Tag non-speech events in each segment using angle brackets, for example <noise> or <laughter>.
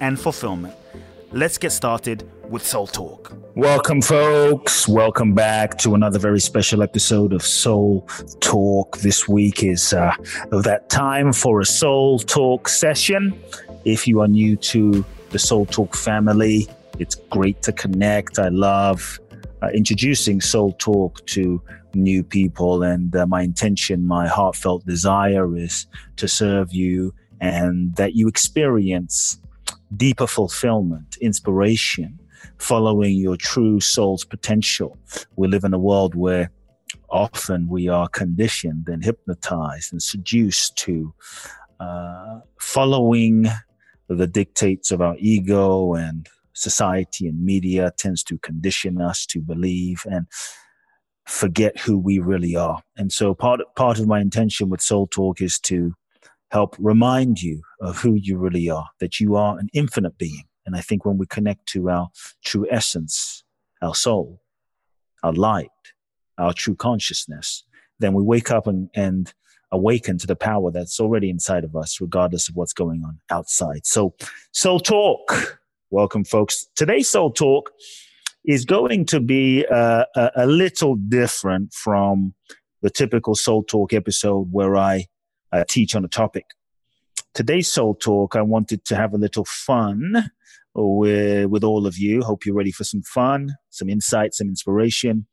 and fulfillment. Let's get started with Soul Talk. Welcome, folks. Welcome back to another very special episode of Soul Talk. This week is uh, that time for a Soul Talk session. If you are new to the Soul Talk family, it's great to connect. I love uh, introducing Soul Talk to new people. And uh, my intention, my heartfelt desire is to serve you and that you experience deeper fulfillment, inspiration, following your true soul's potential. We live in a world where often we are conditioned and hypnotized and seduced to uh, following the dictates of our ego and society and media tends to condition us to believe and forget who we really are. And so part part of my intention with Soul Talk is to help remind you of who you really are, that you are an infinite being. And I think when we connect to our true essence, our soul, our light, our true consciousness, then we wake up and, and awaken to the power that's already inside of us, regardless of what's going on outside. So, Soul Talk. Welcome, folks. Today's Soul Talk is going to be uh, a, a, little different from the typical Soul Talk episode where I uh, teach on a topic. Today's Soul Talk, I wanted to have a little fun with, with all of you. Hope you're ready for some fun, some insight, some inspiration.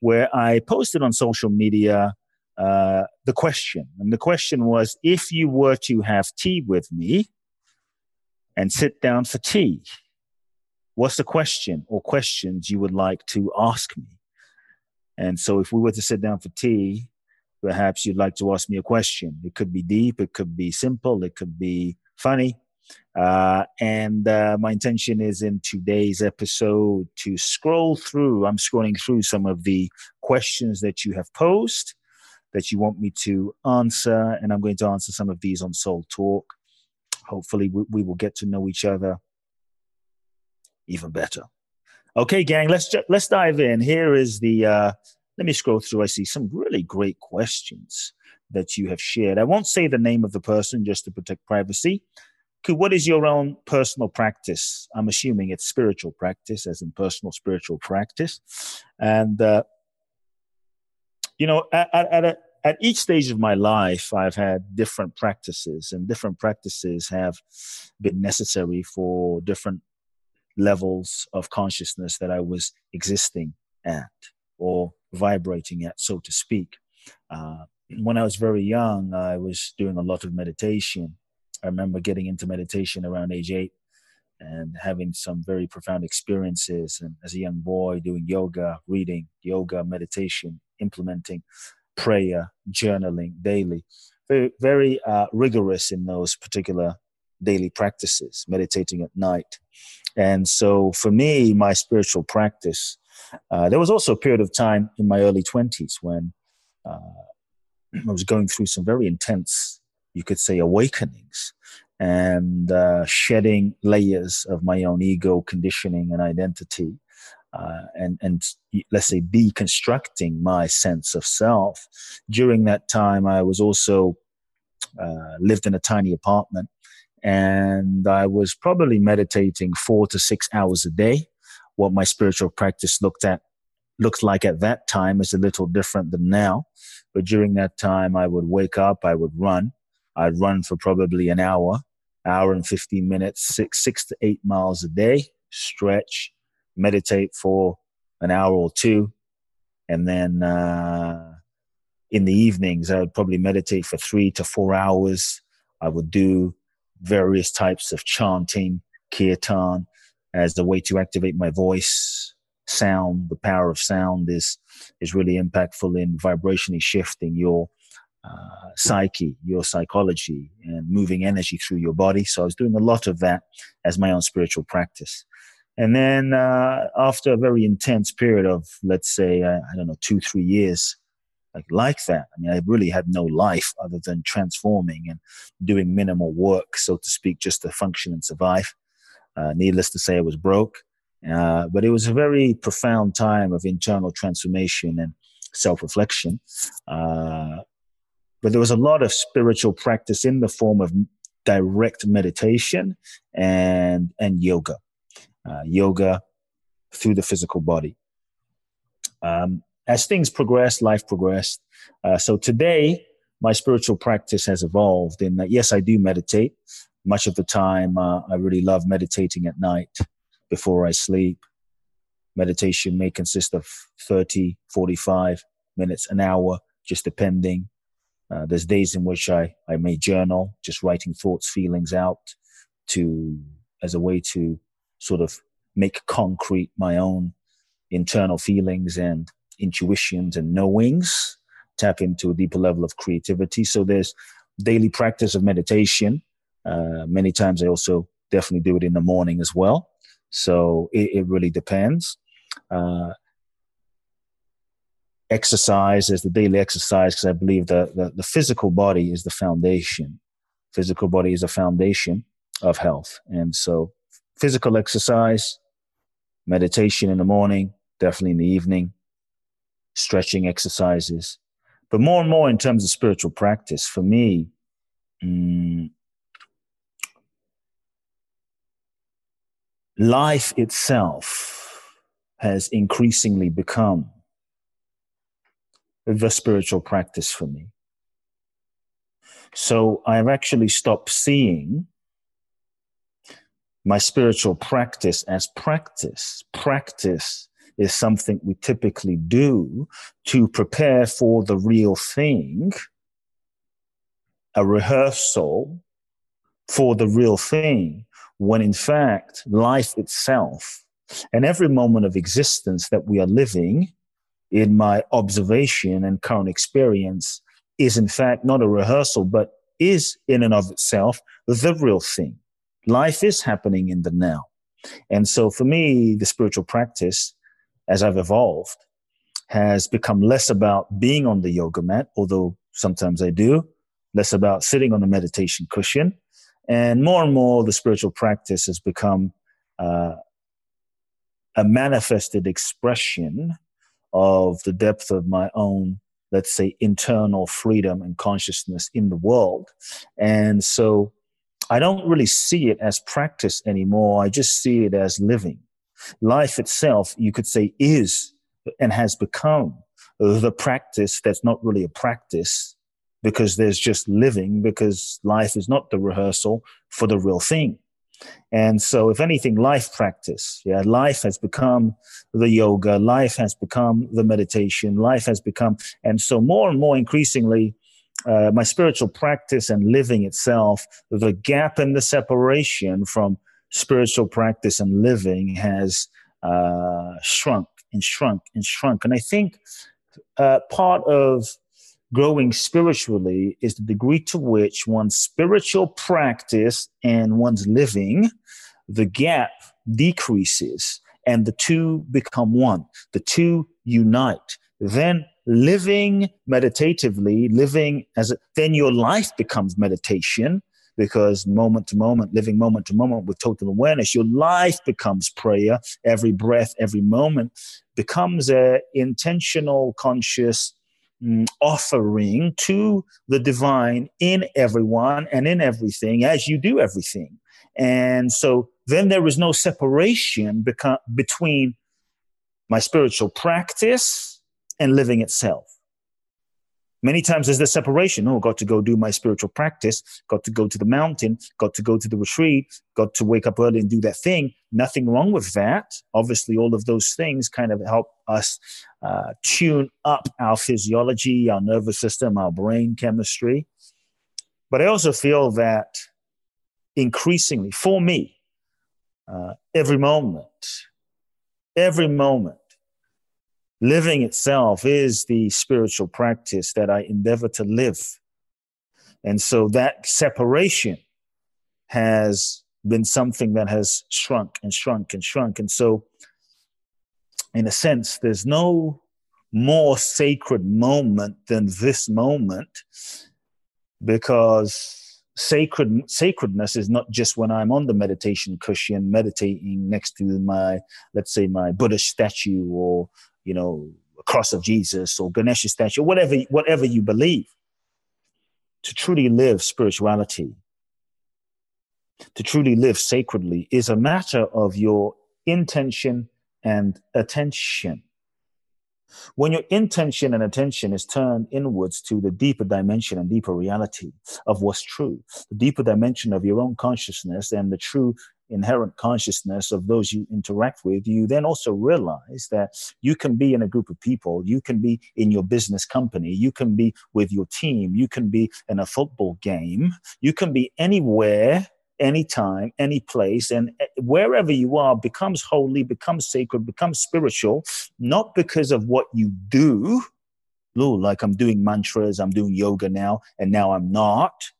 Where I posted on social media uh, the question, and the question was if you were to have tea with me and sit down for tea, what's the question or questions you would like to ask me? And so if we were to sit down for tea, perhaps you'd like to ask me a question. It could be deep, it could be simple, it could be funny. Uh, and uh, my intention is in today's episode to scroll through, I'm scrolling through some of the questions that you have posed that you want me to answer. And I'm going to answer some of these on Soul Talk. Hopefully, we, we will get to know each other even better. Okay, gang, let's let's dive in. Here is the. Uh, let me scroll through. I see some really great questions that you have shared. I won't say the name of the person just to protect privacy. What is your own personal practice? I'm assuming it's spiritual practice, as in personal spiritual practice. And, uh, you know, at, at, a, at each stage of my life, I've had different practices, and different practices have been necessary for different levels of consciousness that I was existing at or vibrating at, so to speak. Uh, when I was very young, I was doing a lot of meditation. I remember getting into meditation around age eight and having some very profound experiences. And as a young boy, doing yoga, reading, yoga, meditation, implementing prayer, journaling daily. Very, very uh, rigorous in those particular daily practices, meditating at night. And so for me, my spiritual practice, uh, there was also a period of time in my early 20s when uh, <clears throat> I was going through some very intense, you could say, awakenings and uh, shedding layers of my own ego, conditioning, and identity. Uh, and and let's say deconstructing my sense of self. During that time, I was also uh, lived in a tiny apartment and I was probably meditating four to six hours a day. What my spiritual practice looked at looked like at that time is a little different than now. But during that time, I would wake up, I would run. I'd run for probably an hour, hour and 15 minutes, six, six to eight miles a day, stretch, meditate for an hour or two. And then uh, in the evenings, I would probably meditate for three to four hours. I would do various types of chanting, kirtan, as a way to activate my voice. Sound, the power of sound is is really impactful in vibrationally shifting your uh, psyche, your psychology, and moving energy through your body. So I was doing a lot of that as my own spiritual practice. And then uh, after a very intense period of, let's say, uh, I don't know, two, three years, like like that. I mean, I really had no life other than transforming and doing minimal work, so to speak, just to function and survive. Uh, needless to say, I was broke, uh, but it was a very profound time of internal transformation and self-reflection. Uh, but there was a lot of spiritual practice in the form of direct meditation and and yoga, uh, yoga through the physical body. Um, as things progressed, life progressed. Uh, so today, my spiritual practice has evolved in that, yes, I do meditate. Much of the time, uh, I really love meditating at night before I sleep. Meditation may consist of 30, 45 minutes, an hour, just depending. Uh, there's days in which I, I may journal, just writing thoughts, feelings out to as a way to sort of make concrete my own internal feelings and intuitions and knowings, tap into a deeper level of creativity. So there's daily practice of meditation. Uh, many times I also definitely do it in the morning as well. So it, it really depends. Uh, exercise is the daily exercise because I believe that the, the physical body is the foundation. Physical body is a foundation of health. And so physical exercise, meditation in the morning, definitely in the evening, stretching exercises, but more and more in terms of spiritual practice. For me, mm, life itself has increasingly become the spiritual practice for me. So I've actually stopped seeing my spiritual practice as practice. Practice is something we typically do to prepare for the real thing, a rehearsal for the real thing, when in fact, life itself and every moment of existence that we are living, in my observation and current experience, is in fact not a rehearsal, but is in and of itself the real thing. Life is happening in the now. And so for me, the spiritual practice as I've evolved, has become less about being on the yoga mat, although sometimes I do, less about sitting on the meditation cushion. And more and more, the spiritual practice has become uh, a manifested expression of the depth of my own, let's say, internal freedom and consciousness in the world. And so I don't really see it as practice anymore. I just see it as living life itself, you could say, is and has become the practice that's not really a practice because there's just living, because life is not the rehearsal for the real thing. And so, if anything, life practice, yeah, life has become the yoga, life has become the meditation, life has become, and so more and more increasingly, uh, my spiritual practice and living itself, the gap and the separation from spiritual practice and living has uh, shrunk and shrunk and shrunk. And I think uh, part of growing spiritually is the degree to which one's spiritual practice and one's living, the gap decreases and the two become one. The two unite. Then living meditatively, living as a, then your life becomes meditation because moment to moment, living moment to moment with total awareness, your life becomes prayer. Every breath, every moment becomes a intentional, conscious Mm, offering to the divine in everyone and in everything as you do everything. And so then there is no separation beca- between my spiritual practice and living itself. Many times there's the separation. Oh, got to go do my spiritual practice, got to go to the mountain, got to go to the retreat, got to wake up early and do that thing. Nothing wrong with that. Obviously, all of those things kind of help us uh, tune up our physiology, our nervous system, our brain chemistry. But I also feel that increasingly, for me, uh, every moment, every moment. Living itself is the spiritual practice that I endeavor to live. And so that separation has been something that has shrunk and shrunk and shrunk. And so, in a sense, there's no more sacred moment than this moment because sacred sacredness is not just when i'm on the meditation cushion meditating next to my let's say my buddhist statue or you know a cross of jesus or ganesha statue whatever whatever you believe to truly live spirituality to truly live sacredly is a matter of your intention and attention when your intention and attention is turned inwards to the deeper dimension and deeper reality of what's true, the deeper dimension of your own consciousness and the true inherent consciousness of those you interact with, you then also realize that you can be in a group of people, you can be in your business company, you can be with your team, you can be in a football game, you can be anywhere anytime, any place, and eh, wherever you are becomes holy, becomes sacred, becomes spiritual, not because of what you do. Ooh, like I'm doing mantras, I'm doing yoga now, and now I'm not.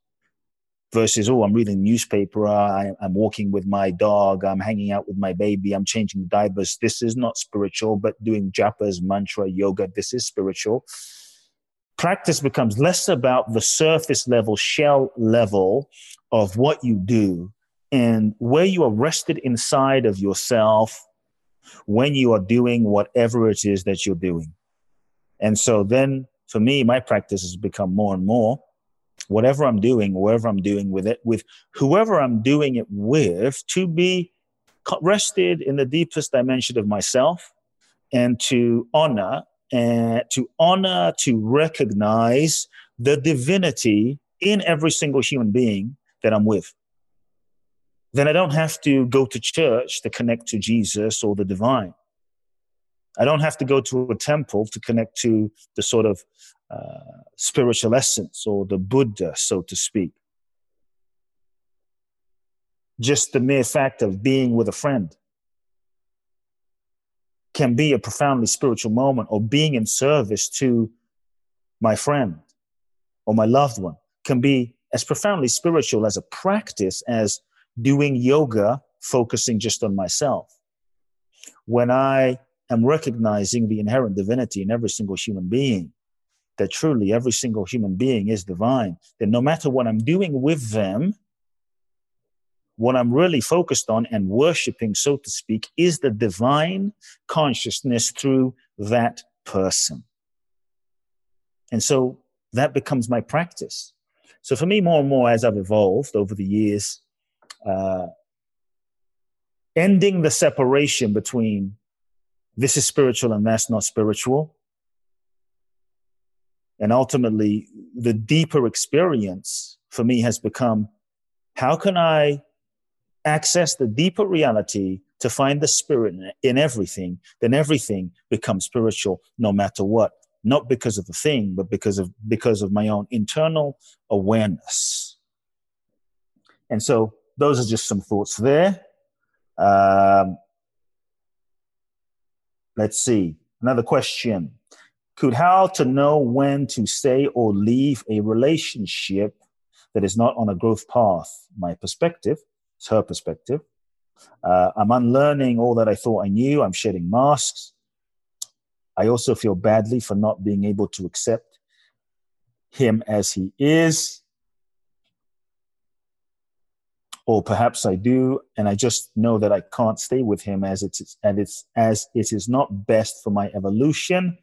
Versus, oh, I'm reading newspaper, I, I'm walking with my dog, I'm hanging out with my baby, I'm changing the diapers. This is not spiritual, but doing japas, mantra, yoga, this is spiritual practice becomes less about the surface level, shell level of what you do and where you are rested inside of yourself when you are doing whatever it is that you're doing. And so then for me, my practice has become more and more whatever I'm doing, wherever I'm doing with it, with whoever I'm doing it with, to be rested in the deepest dimension of myself and to honor and to honor, to recognize the divinity in every single human being that I'm with. Then I don't have to go to church to connect to Jesus or the divine. I don't have to go to a temple to connect to the sort of uh, spiritual essence or the Buddha, so to speak. Just the mere fact of being with a friend can be a profoundly spiritual moment or being in service to my friend or my loved one can be as profoundly spiritual as a practice as doing yoga focusing just on myself. When i am recognizing the inherent divinity in every single human being that truly every single human being is divine then no matter what i'm doing with them what I'm really focused on and worshiping, so to speak, is the divine consciousness through that person. And so that becomes my practice. So for me, more and more as I've evolved over the years, uh, ending the separation between this is spiritual and that's not spiritual. And ultimately, the deeper experience for me has become how can I access the deeper reality to find the spirit in everything, then everything becomes spiritual no matter what. Not because of the thing, but because of because of my own internal awareness. And so those are just some thoughts there. Um, let's see. Another question. Could how to know when to stay or leave a relationship that is not on a growth path? My perspective it's her perspective. Uh, I'm unlearning all that I thought I knew. I'm shedding masks. I also feel badly for not being able to accept him as he is. Or perhaps I do, and I just know that I can't stay with him as it's and it's as it is not best for my evolution.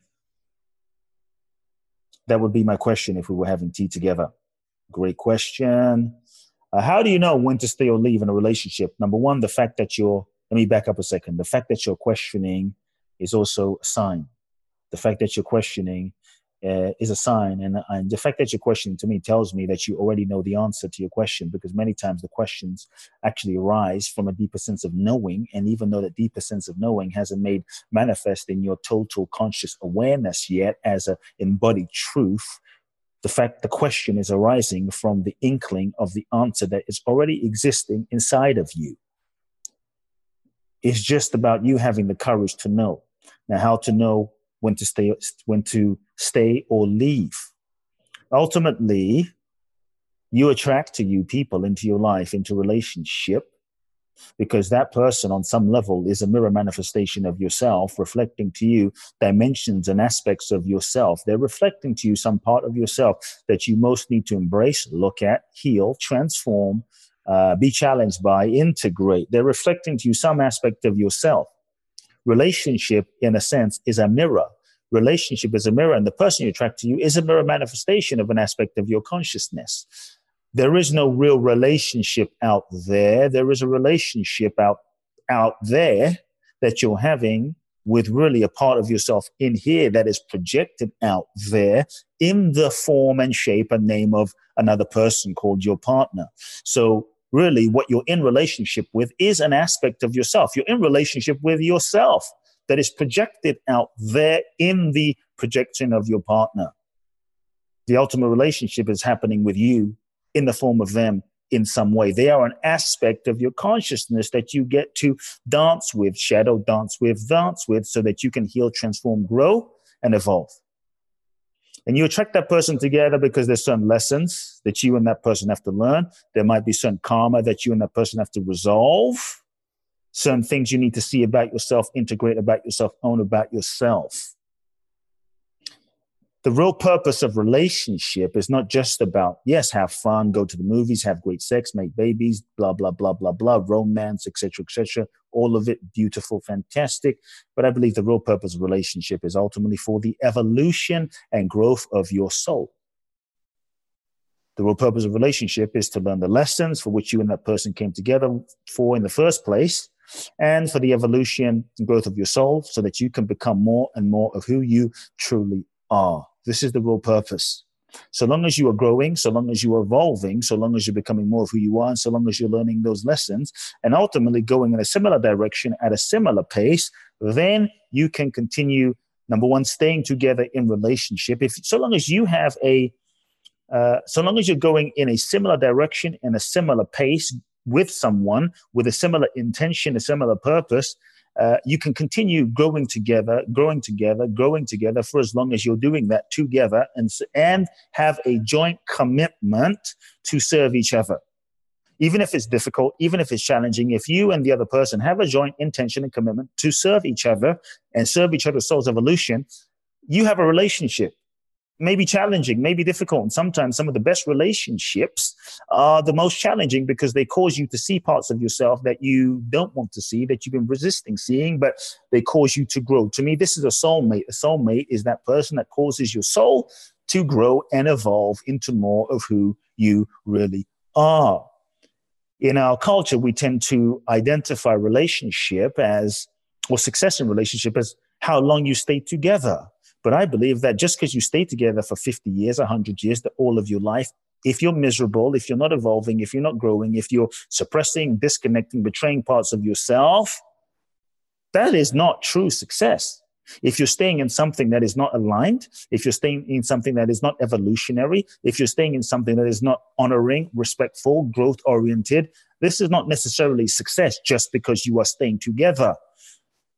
That would be my question if we were having tea together. Great question. Uh, how do you know when to stay or leave in a relationship? Number one, the fact that you're, let me back up a second. The fact that you're questioning is also a sign. The fact that you're questioning uh, is a sign. And, and the fact that you're questioning to me tells me that you already know the answer to your question because many times the questions actually arise from a deeper sense of knowing. And even though that deeper sense of knowing hasn't made manifest in your total conscious awareness yet as a embodied truth, the fact the question is arising from the inkling of the answer that is already existing inside of you. It's just about you having the courage to know. Now, how to know when to stay, when to stay or leave. Ultimately, you attract to you people into your life, into relationship, because that person on some level is a mirror manifestation of yourself, reflecting to you dimensions and aspects of yourself. They're reflecting to you some part of yourself that you most need to embrace, look at, heal, transform, uh, be challenged by, integrate. They're reflecting to you some aspect of yourself. Relationship, in a sense, is a mirror. Relationship is a mirror, and the person you attract to you is a mirror manifestation of an aspect of your consciousness. There is no real relationship out there. There is a relationship out out there that you're having with really a part of yourself in here that is projected out there in the form and shape and name of another person called your partner. So really what you're in relationship with is an aspect of yourself. You're in relationship with yourself that is projected out there in the projection of your partner. The ultimate relationship is happening with you in the form of them in some way. They are an aspect of your consciousness that you get to dance with, shadow dance with, dance with, so that you can heal, transform, grow, and evolve. And you attract that person together because there's certain lessons that you and that person have to learn. There might be certain karma that you and that person have to resolve, certain things you need to see about yourself, integrate about yourself, own about yourself the real purpose of relationship is not just about yes have fun go to the movies have great sex make babies blah blah blah blah blah romance etc etc all of it beautiful fantastic. But i believe the real purpose of relationship is ultimately for the evolution and growth of your soul. The real purpose of relationship is to learn the lessons for which you and that person came together for in the first place and for the evolution and growth of your soul so that you can become more and more of who you truly are this is the real purpose. So long as you are growing, so long as you are evolving, so long as you're becoming more of who you are, and so long as you're learning those lessons and ultimately going in a similar direction at a similar pace, then you can continue, number one, staying together in relationship. If so long as you have a uh, so long as you're going in a similar direction and a similar pace with someone with a similar intention, a similar purpose, uh, you can continue growing together, growing together, growing together for as long as you're doing that together and, and have a joint commitment to serve each other. Even if it's difficult, even if it's challenging, if you and the other person have a joint intention and commitment to serve each other and serve each other's soul's evolution, you have a relationship may be challenging, may be difficult. And sometimes some of the best relationships are the most challenging because they cause you to see parts of yourself that you don't want to see, that you've been resisting seeing, but they cause you to grow. To me, this is a soulmate. A soulmate is that person that causes your soul to grow and evolve into more of who you really are. In our culture, we tend to identify relationship as, or success in relationship as how long you stay together but I believe that just because you stay together for 50 years, 100 years, the, all of your life, if you're miserable, if you're not evolving, if you're not growing, if you're suppressing, disconnecting, betraying parts of yourself, that is not true success. If you're staying in something that is not aligned, if you're staying in something that is not evolutionary, if you're staying in something that is not honoring, respectful, growth oriented, this is not necessarily success just because you are staying together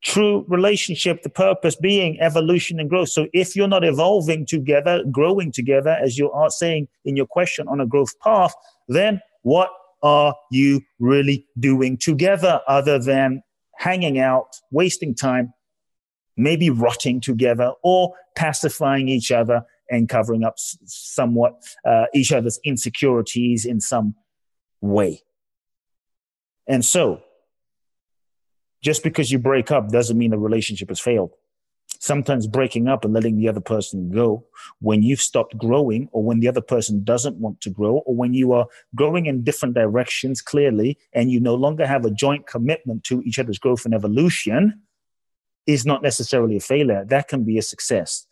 true relationship, the purpose being evolution and growth. So if you're not evolving together, growing together, as you are saying in your question on a growth path, then what are you really doing together other than hanging out, wasting time, maybe rotting together or pacifying each other and covering up somewhat uh, each other's insecurities in some way. And so just because you break up doesn't mean the relationship has failed. Sometimes breaking up and letting the other person go when you've stopped growing or when the other person doesn't want to grow or when you are growing in different directions clearly and you no longer have a joint commitment to each other's growth and evolution is not necessarily a failure. That can be a success.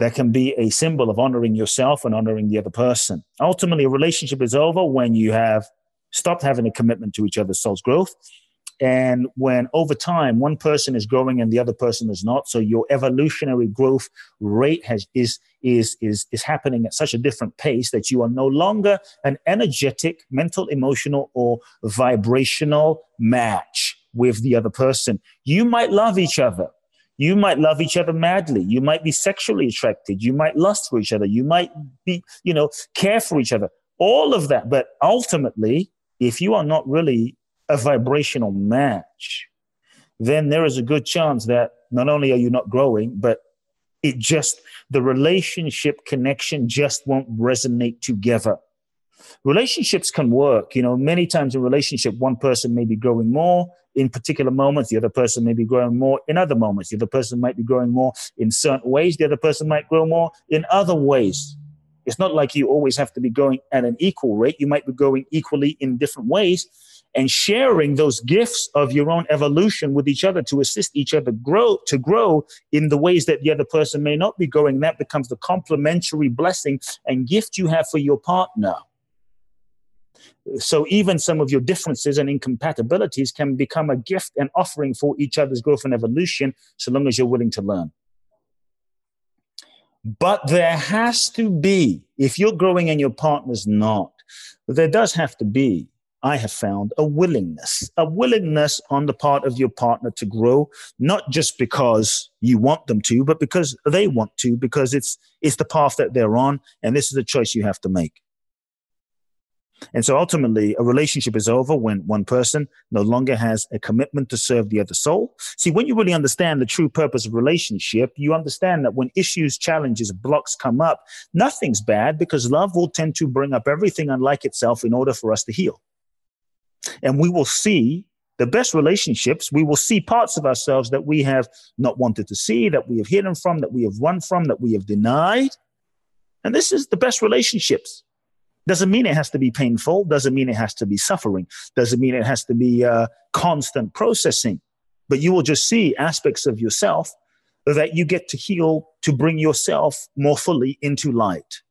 That can be a symbol of honoring yourself and honoring the other person. Ultimately, a relationship is over when you have stopped having a commitment to each other's soul's growth and when over time one person is growing and the other person is not, so your evolutionary growth rate has is is is is happening at such a different pace that you are no longer an energetic, mental, emotional, or vibrational match with the other person. You might love each other. You might love each other madly. You might be sexually attracted. You might lust for each other. You might be, you know, care for each other. All of that. But ultimately, if you are not really a vibrational match, then there is a good chance that not only are you not growing, but it just, the relationship connection just won't resonate together. Relationships can work. You know, many times in relationship, one person may be growing more in particular moments, the other person may be growing more in other moments. The other person might be growing more in certain ways, the other person might grow more in other ways. It's not like you always have to be going at an equal rate. You might be going equally in different ways and sharing those gifts of your own evolution with each other to assist each other grow to grow in the ways that the other person may not be growing. That becomes the complementary blessing and gift you have for your partner. So even some of your differences and incompatibilities can become a gift and offering for each other's growth and evolution so long as you're willing to learn. But there has to be if you're growing and your partner's not there does have to be I have found a willingness, a willingness on the part of your partner to grow, not just because you want them to, but because they want to, because it's, it's the path that they're on. And this is a choice you have to make. And so ultimately, a relationship is over when one person no longer has a commitment to serve the other soul. See, when you really understand the true purpose of relationship, you understand that when issues, challenges, blocks come up, nothing's bad because love will tend to bring up everything unlike itself in order for us to heal. And we will see the best relationships, we will see parts of ourselves that we have not wanted to see, that we have hidden from, that we have run from, that we have denied. And this is the best relationships. Doesn't mean it has to be painful, doesn't mean it has to be suffering, doesn't mean it has to be uh, constant processing. But you will just see aspects of yourself that you get to heal to bring yourself more fully into light.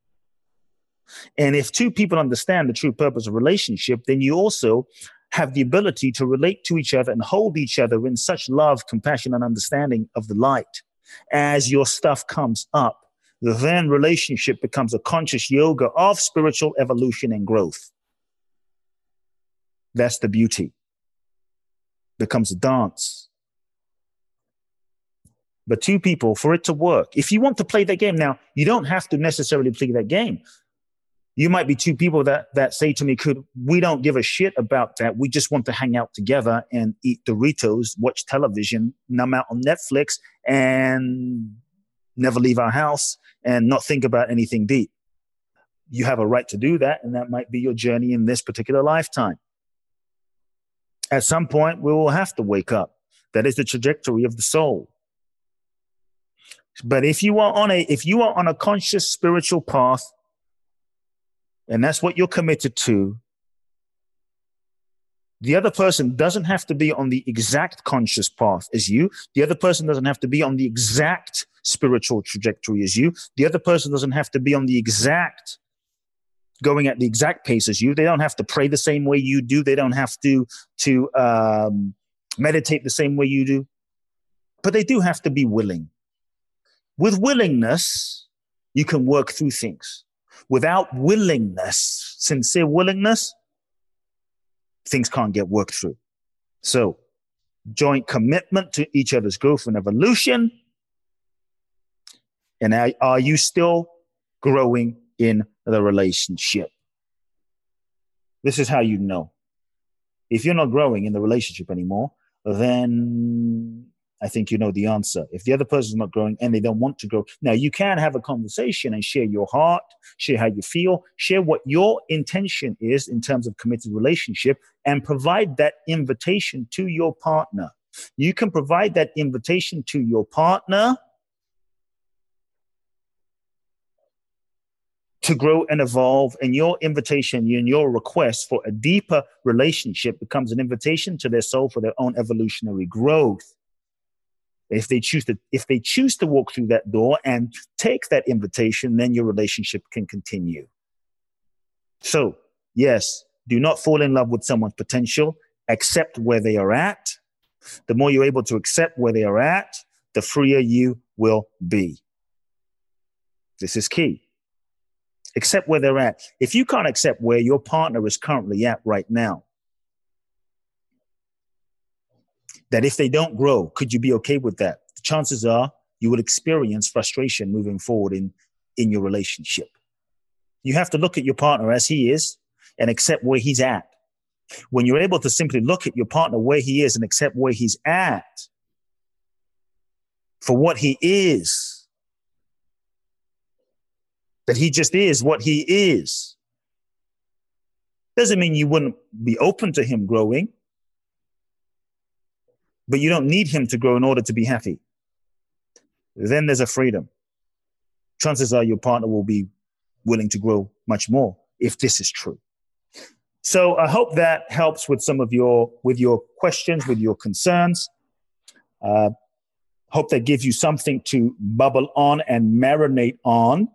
And if two people understand the true purpose of relationship, then you also have the ability to relate to each other and hold each other in such love, compassion, and understanding of the light. As your stuff comes up, then relationship becomes a conscious yoga of spiritual evolution and growth. That's the beauty. Becomes a dance. But two people, for it to work, if you want to play that game, now you don't have to necessarily play that game you might be two people that that say to me, "Could we don't give a shit about that? We just want to hang out together and eat Doritos, watch television, numb out on Netflix, and never leave our house and not think about anything deep." You have a right to do that, and that might be your journey in this particular lifetime. At some point, we will have to wake up. That is the trajectory of the soul. But if you are on a if you are on a conscious spiritual path and that's what you're committed to, the other person doesn't have to be on the exact conscious path as you. The other person doesn't have to be on the exact spiritual trajectory as you. The other person doesn't have to be on the exact going at the exact pace as you. They don't have to pray the same way you do. They don't have to to um, meditate the same way you do. But they do have to be willing. With willingness, you can work through things without willingness, sincere willingness, things can't get worked through. So, joint commitment to each other's growth and evolution. And are, you still growing in the relationship? This is how you know. If you're not growing in the relationship anymore, then I think you know the answer. If the other person's not growing and they don't want to grow, now you can have a conversation and share your heart, share how you feel, share what your intention is in terms of committed relationship, and provide that invitation to your partner. You can provide that invitation to your partner to grow and evolve. And your invitation and your request for a deeper relationship becomes an invitation to their soul for their own evolutionary growth. If they choose to, if they choose to walk through that door and take that invitation, then your relationship can continue. So, yes, do not fall in love with someone's potential. Accept where they are at. The more you're able to accept where they are at, the freer you will be. This is key. Accept where they're at. If you can't accept where your partner is currently at right now, that if they don't grow, could you be okay with that? The chances are you would experience frustration moving forward in, in your relationship. You have to look at your partner as he is and accept where he's at. When you're able to simply look at your partner where he is and accept where he's at for what he is, that he just is what he is, doesn't mean you wouldn't be open to him growing, but you don't need him to grow in order to be happy. Then there's a freedom. Chances are your partner will be willing to grow much more if this is true. So I hope that helps with some of your with your questions, with your concerns. Uh, hope that gives you something to bubble on and marinate on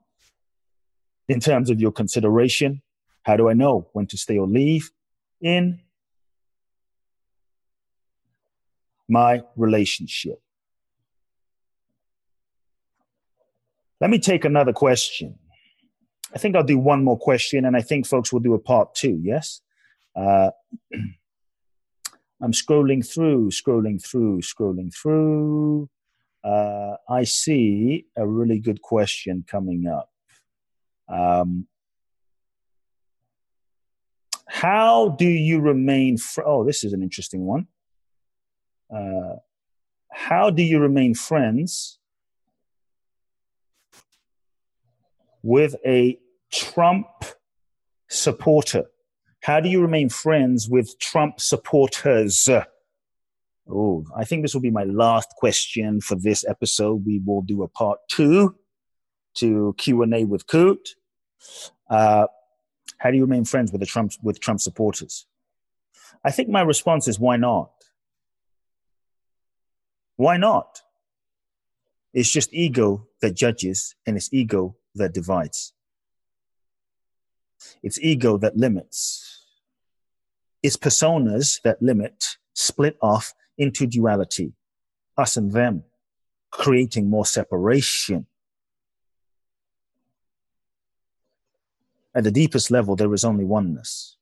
in terms of your consideration. How do I know when to stay or leave in my relationship? Let me take another question. I think I'll do one more question, and I think folks will do a part two. Yes. Uh, <clears throat> I'm scrolling through, scrolling through, scrolling through. Uh, I see a really good question coming up. Um, how do you remain? Fr- oh, this is an interesting one. Uh, how do you remain friends with a Trump supporter? How do you remain friends with Trump supporters? Oh, I think this will be my last question for this episode. We will do a part two to Q and A with Kute. Uh, how do you remain friends with the Trump with Trump supporters? I think my response is why not? Why not? It's just ego that judges and it's ego that divides. It's ego that limits. It's personas that limit, split off into duality, us and them, creating more separation. At the deepest level, there is only oneness.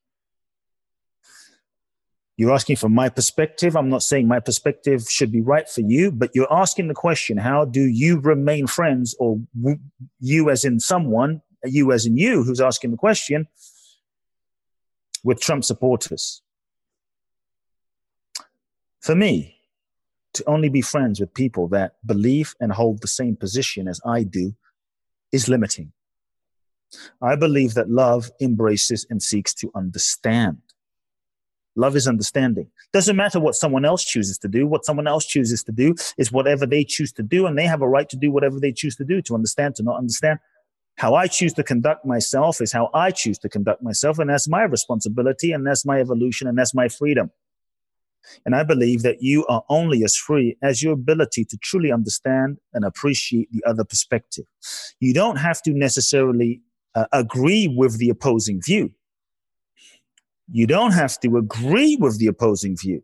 You're asking from my perspective. I'm not saying my perspective should be right for you, but you're asking the question how do you remain friends, or you as in someone, you as in you who's asking the question, with Trump supporters? For me, to only be friends with people that believe and hold the same position as I do is limiting. I believe that love embraces and seeks to understand. Love is understanding. Doesn't matter what someone else chooses to do. What someone else chooses to do is whatever they choose to do, and they have a right to do whatever they choose to do, to understand, to not understand. How I choose to conduct myself is how I choose to conduct myself, and that's my responsibility, and that's my evolution, and that's my freedom. And I believe that you are only as free as your ability to truly understand and appreciate the other perspective. You don't have to necessarily uh, agree with the opposing view you don't have to agree with the opposing view.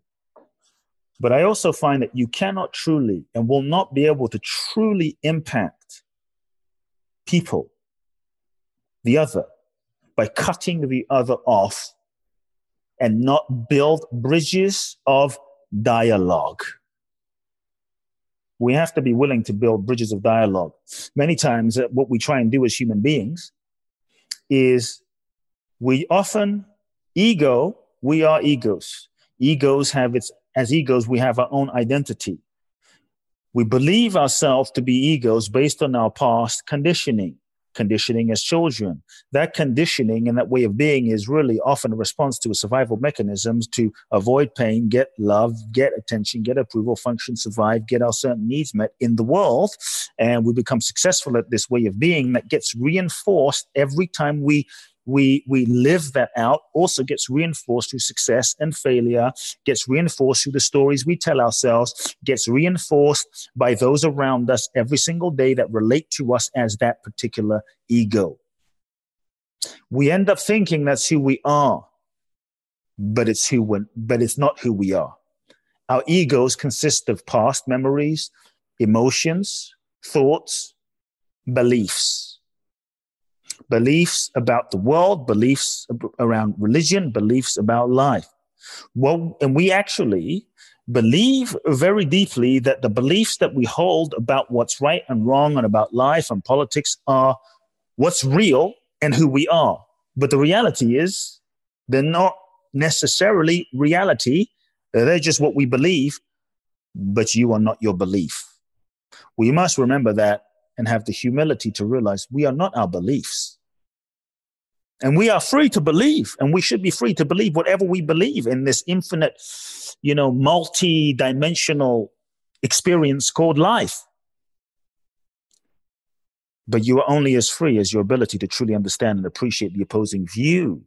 But I also find that you cannot truly and will not be able to truly impact people, the other, by cutting the other off and not build bridges of dialogue. We have to be willing to build bridges of dialogue. Many times, uh, what we try and do as human beings is we often Ego, we are egos. Egos have its, as egos, we have our own identity. We believe ourselves to be egos based on our past conditioning, conditioning as children. That conditioning and that way of being is really often a response to a survival mechanisms to avoid pain, get love, get attention, get approval, function, survive, get our certain needs met in the world. And we become successful at this way of being that gets reinforced every time we we we live that out also gets reinforced through success and failure gets reinforced through the stories we tell ourselves gets reinforced by those around us every single day that relate to us as that particular ego. We end up thinking that's who we are but it's who we but it's not who we are. Our egos consist of past memories emotions thoughts beliefs beliefs about the world, beliefs around religion, beliefs about life. Well, and we actually believe very deeply that the beliefs that we hold about what's right and wrong and about life and politics are what's real and who we are. But the reality is, they're not necessarily reality. They're just what we believe, but you are not your belief. We must remember that and have the humility to realize we are not our beliefs. And we are free to believe, and we should be free to believe whatever we believe in this infinite, you know, multi dimensional experience called life. But you are only as free as your ability to truly understand and appreciate the opposing view.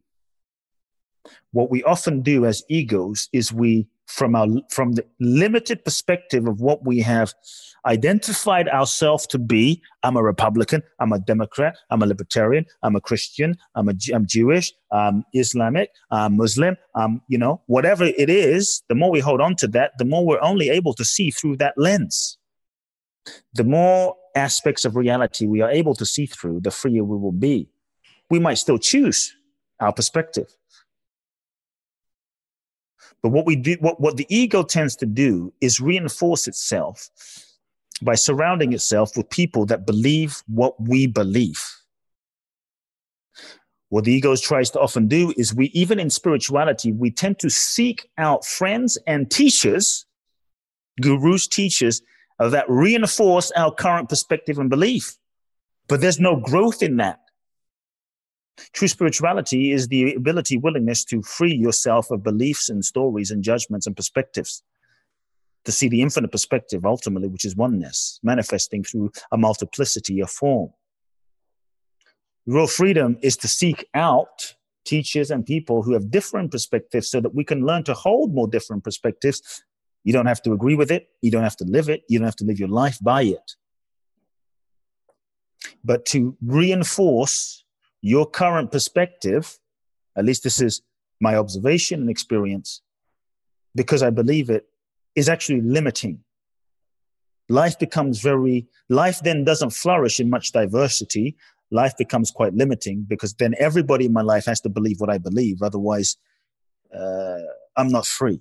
What we often do as egos is we from our from the limited perspective of what we have identified ourselves to be i'm a republican i'm a democrat i'm a libertarian i'm a christian i'm a i'm jewish i'm islamic i'm muslim um you know whatever it is the more we hold on to that the more we're only able to see through that lens. The more aspects of reality we are able to see through the freer we will be. We might still choose our perspective but what we do, what, what the ego tends to do is reinforce itself by surrounding itself with people that believe what we believe. What the ego tries to often do is we, even in spirituality, we tend to seek out friends and teachers, gurus, teachers that reinforce our current perspective and belief. But there's no growth in that. True spirituality is the ability, willingness to free yourself of beliefs and stories and judgments and perspectives. To see the infinite perspective ultimately, which is oneness, manifesting through a multiplicity of form. Real freedom is to seek out teachers and people who have different perspectives so that we can learn to hold more different perspectives. You don't have to agree with it, you don't have to live it, you don't have to live your life by it. But to reinforce your current perspective, at least this is my observation and experience, because I believe it, is actually limiting. Life becomes very, life then doesn't flourish in much diversity. Life becomes quite limiting because then everybody in my life has to believe what I believe. Otherwise, uh, I'm not free.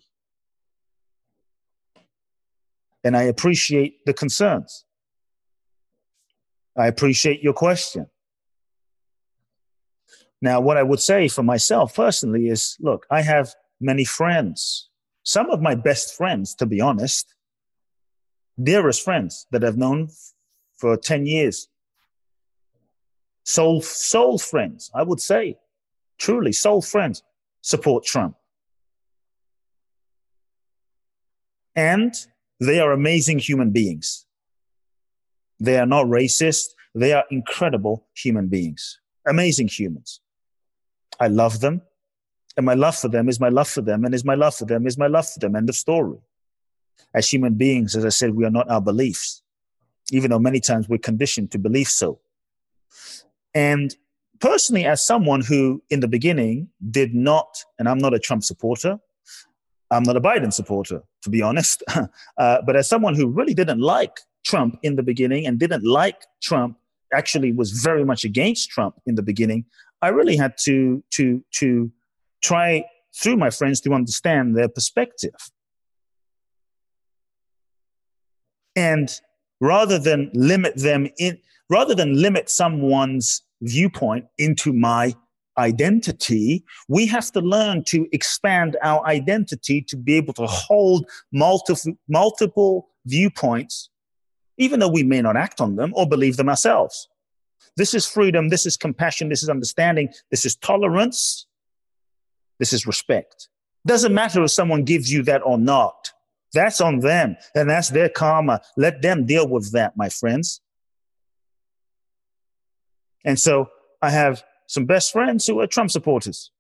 And I appreciate the concerns. I appreciate your question. Now, what I would say for myself personally is look, I have many friends. Some of my best friends, to be honest, dearest friends that I've known for 10 years. Soul, soul friends, I would say, truly soul friends support Trump. And they are amazing human beings. They are not racist. They are incredible human beings, amazing humans. I love them. And my love for them is my love for them, and is my love for them is my love for them. End of story. As human beings, as I said, we are not our beliefs, even though many times we're conditioned to believe so. And personally, as someone who in the beginning did not, and I'm not a Trump supporter, I'm not a Biden supporter, to be honest, <laughs> uh, but as someone who really didn't like Trump in the beginning and didn't like Trump, actually was very much against Trump in the beginning, I really had to to to try through my friends to understand their perspective. And rather than limit them in rather than limit someone's viewpoint into my identity, we have to learn to expand our identity to be able to hold multiple multiple viewpoints, even though we may not act on them or believe them ourselves. This is freedom. This is compassion. This is understanding. This is tolerance. This is respect. Doesn't matter if someone gives you that or not. That's on them and that's their karma. Let them deal with that, my friends. And so I have some best friends who are Trump supporters.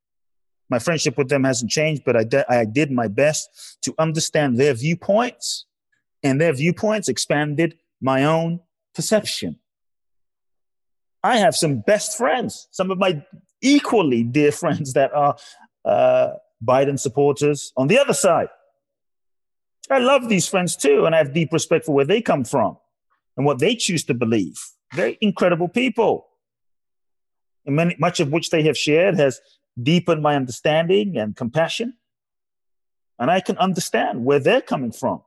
My friendship with them hasn't changed, but I, de- I did my best to understand their viewpoints, and their viewpoints expanded my own perception. I have some best friends, some of my equally dear friends that are uh, Biden supporters on the other side. I love these friends too, and I have deep respect for where they come from and what they choose to believe. Very incredible people. And many, much of which they have shared has deepened my understanding and compassion. And I can understand where they're coming from.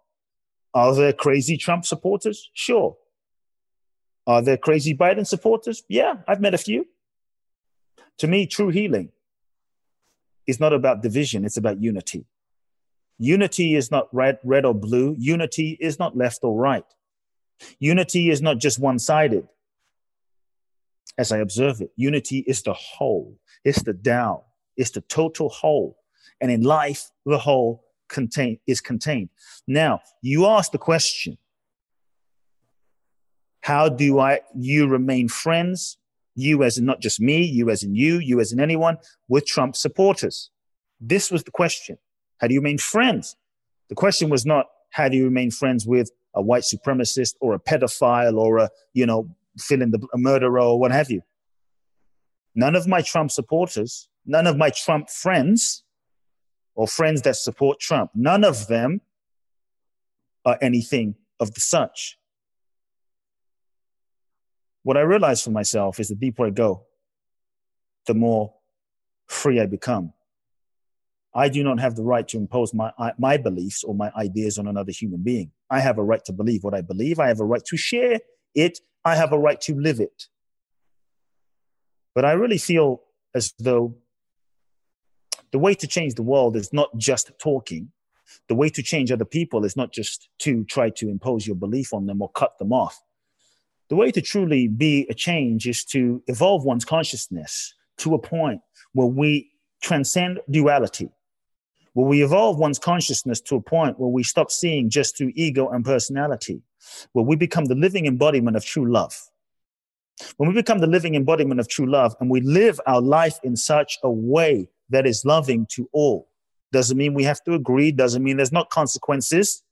Are there crazy Trump supporters? Sure. Are there crazy Biden supporters? Yeah, I've met a few. To me, true healing is not about division, it's about unity. Unity is not red, red or blue. Unity is not left or right. Unity is not just one sided, as I observe it. Unity is the whole, it's the Tao, it's the total whole. And in life, the whole contain, is contained. Now, you ask the question how do I you remain friends? You as in not just me, you as in you, you as in anyone, with Trump supporters. This was the question. How do you remain friends? The question was not how do you remain friends with a white supremacist or a pedophile or a, you know, fill in the murderer or what have you. None of my Trump supporters, none of my Trump friends or friends that support Trump, none of them are anything of the such. What I realize for myself is the deeper I go, the more free I become. I do not have the right to impose my, my beliefs or my ideas on another human being. I have a right to believe what I believe. I have a right to share it. I have a right to live it. But I really feel as though the way to change the world is not just talking. The way to change other people is not just to try to impose your belief on them or cut them off. The way to truly be a change is to evolve one's consciousness to a point where we transcend duality, where we evolve one's consciousness to a point where we stop seeing just through ego and personality, where we become the living embodiment of true love. When we become the living embodiment of true love and we live our life in such a way that is loving to all, doesn't mean we have to agree, doesn't mean there's not consequences,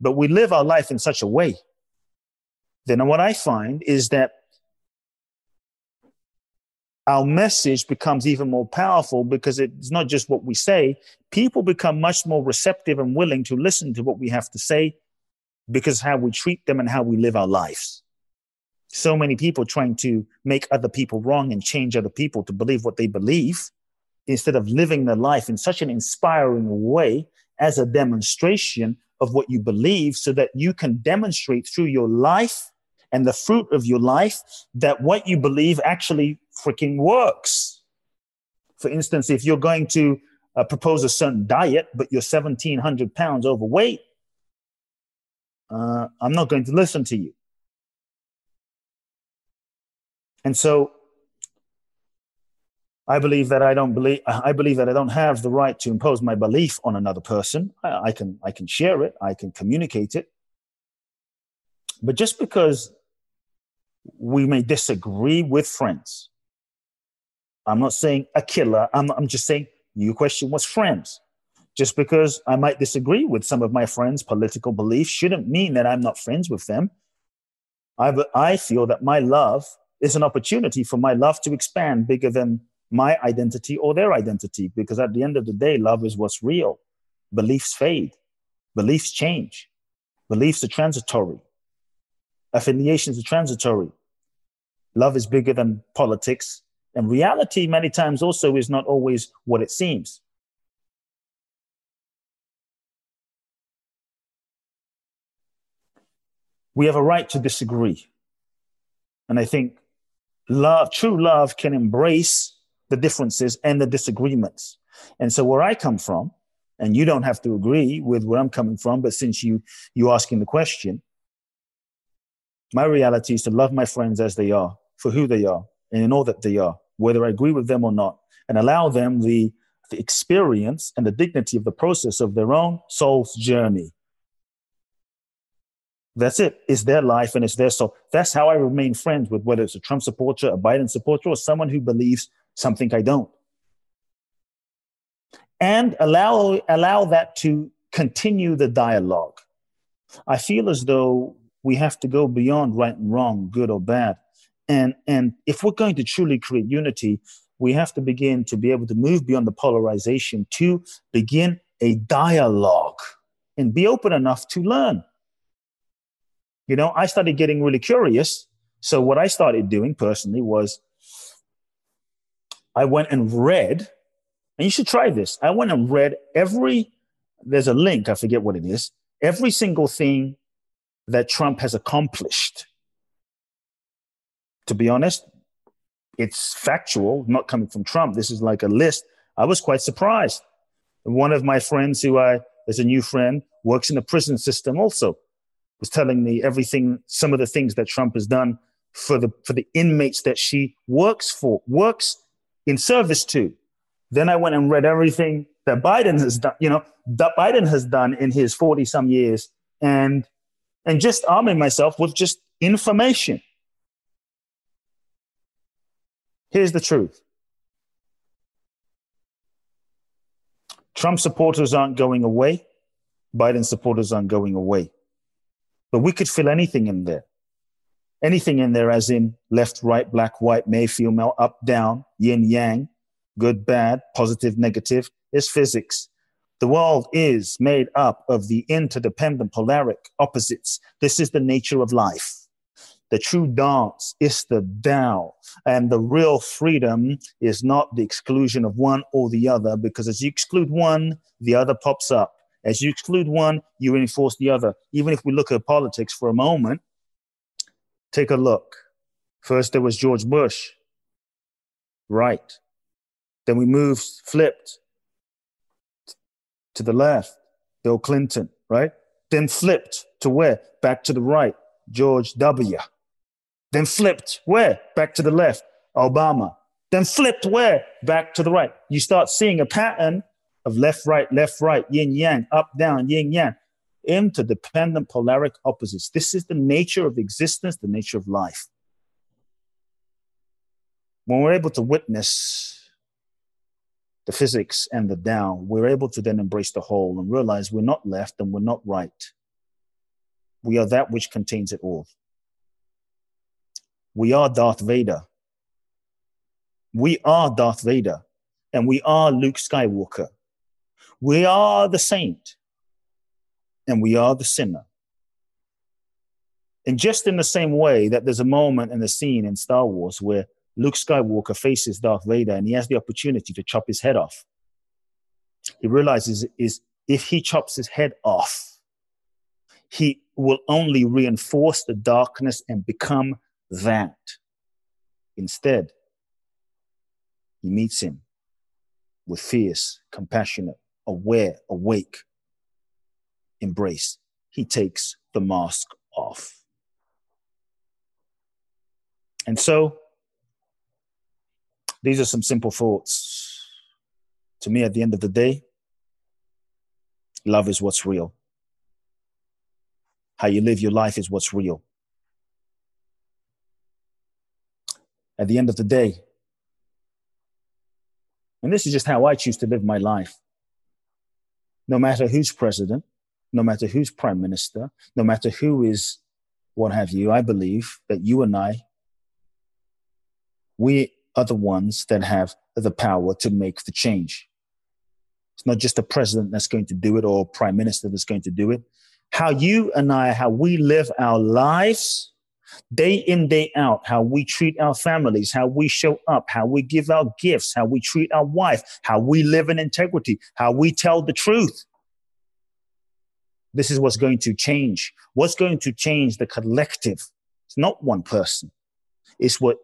but we live our life in such a way then what I find is that our message becomes even more powerful because it's not just what we say. People become much more receptive and willing to listen to what we have to say because how we treat them and how we live our lives. So many people trying to make other people wrong and change other people to believe what they believe instead of living their life in such an inspiring way as a demonstration of what you believe so that you can demonstrate through your life and the fruit of your life that what you believe actually freaking works. For instance, if you're going to uh, propose a certain diet, but you're 1700 pounds overweight, uh, I'm not going to listen to you. And so I believe that I don't believe I believe that I don't have the right to impose my belief on another person. I, I, can I can share it, I can communicate it. But just because we may disagree with friends. I'm not saying a killer. I'm, I'm just saying your question was friends. Just because I might disagree with some of my friends' political beliefs shouldn't mean that I'm not friends with them. I, I feel that my love is an opportunity for my love to expand bigger than my identity or their identity. Because at the end of the day, love is what's real. Beliefs fade, beliefs change, beliefs are transitory, affiliations are transitory. Love is bigger than politics. And reality, many times, also is not always what it seems. We have a right to disagree. And I think love, true love can embrace the differences and the disagreements. And so where I come from, and you don't have to agree with where I'm coming from, but since you you asking the question, my reality is to love my friends as they are for who they are and in all that they are, whether I agree with them or not, and allow them the, the experience and the dignity of the process of their own soul's journey. That's it. It's their life and it's their soul. That's how I remain friends with whether it's a Trump supporter, a Biden supporter, or someone who believes something I don't. And allow, allow that to continue the dialogue. I feel as though we have to go beyond right and wrong, good or bad, and, and if we're going to truly create unity, we have to begin to be able to move beyond the polarization to begin a dialogue and be open enough to learn. You know, I started getting really curious. So, what I started doing personally was I went and read, and you should try this. I went and read every there's a link, I forget what it is. Every single thing that Trump has accomplished, to be honest, it's factual, not coming from Trump. This is like a list. I was quite surprised. One of my friends who I, as a new friend, works in the prison system also, was telling me everything, some of the things that Trump has done for the for the inmates that she works for, works in service to. Then I went and read everything that Biden has done, you know, that Biden has done in his 40 some years and and just arming myself with just information. Here's the truth. Trump supporters aren't going away. Biden supporters aren't going away. But we could fill anything in there. Anything in there, as in left, right, black, white, male, female, up, down, yin, yang, good, bad, positive, negative, is physics. The world is made up of the interdependent polaric opposites. This is the nature of life. The true dance is the Tao, and the real freedom is not the exclusion of one or the other, because as you exclude one, the other pops up. As you exclude one, you reinforce the other. Even if we look at politics for a moment, take a look. First, there was George Bush, right. Then we moved, flipped to the left, Bill Clinton, right? Then flipped to where? Back to the right, George W. Then flipped where? Back to the left, Obama. Then flipped where? Back to the right. You start seeing a pattern of left, right, left, right, yin, yang, up, down, yin, yang, interdependent polaric opposites. This is the nature of existence, the nature of life. When we're able to witness the physics and the down, we're able to then embrace the whole and realize we're not left and we're not right. We are that which contains it all. We are Darth Vader. We are Darth Vader. And we are Luke Skywalker. We are the saint. And we are the sinner. And just in the same way that there's a moment in the scene in Star Wars where Luke Skywalker faces Darth Vader and he has the opportunity to chop his head off. He realizes is if he chops his head off, he will only reinforce the darkness and become that. Instead, he meets him with fierce, compassionate, aware, awake embrace. He takes the mask off. And so these are some simple thoughts. To me, at the end of the day, love is what's real. How you live your life is what's real. At the end of the day, and this is just how I choose to live my life. No matter who's president, no matter who's prime minister, no matter who is what have you, I believe that you and I, we are the ones that have the power to make the change. It's not just the president that's going to do it or prime minister that's going to do it. How you and I, how we live our lives day in, day out, how we treat our families, how we show up, how we give our gifts, how we treat our wife, how we live in integrity, how we tell the truth. This is what's going to change. What's going to change the collective? It's not one person. It's what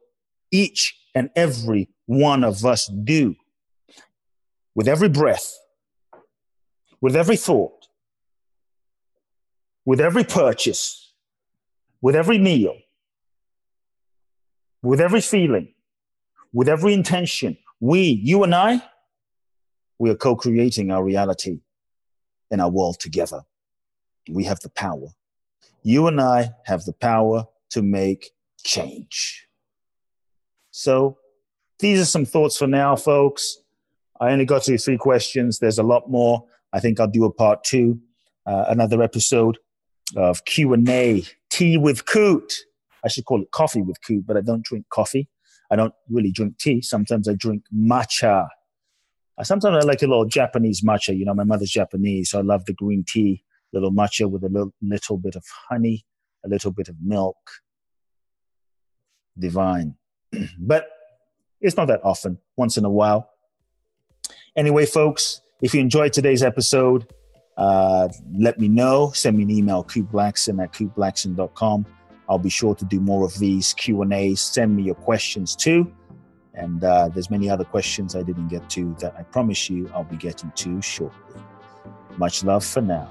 each and every one of us do with every breath, with every thought, with every purchase, with every meal, with every feeling, with every intention. We, you and I, we are co creating our reality and our world together. We have the power. You and I have the power to make change. So these are some thoughts for now, folks. I only got through three questions. There's a lot more. I think I'll do a part two, uh, another episode of Q and A, tea with Kute. I should call it coffee with Kute, but I don't drink coffee. I don't really drink tea. Sometimes I drink matcha. Sometimes I like a little Japanese matcha. You know, my mother's Japanese, so I love the green tea, little matcha with a little, little bit of honey, a little bit of milk. Divine. <clears throat> but it's not that often, once in a while. Anyway, folks, if you enjoyed today's episode, uh, let me know. Send me an email, kuteblackson at kuteblackson.com. I'll be sure to do more of these Q&As. Send me your questions too. And uh, there's many other questions I didn't get to that I promise you I'll be getting to shortly. Much love for now.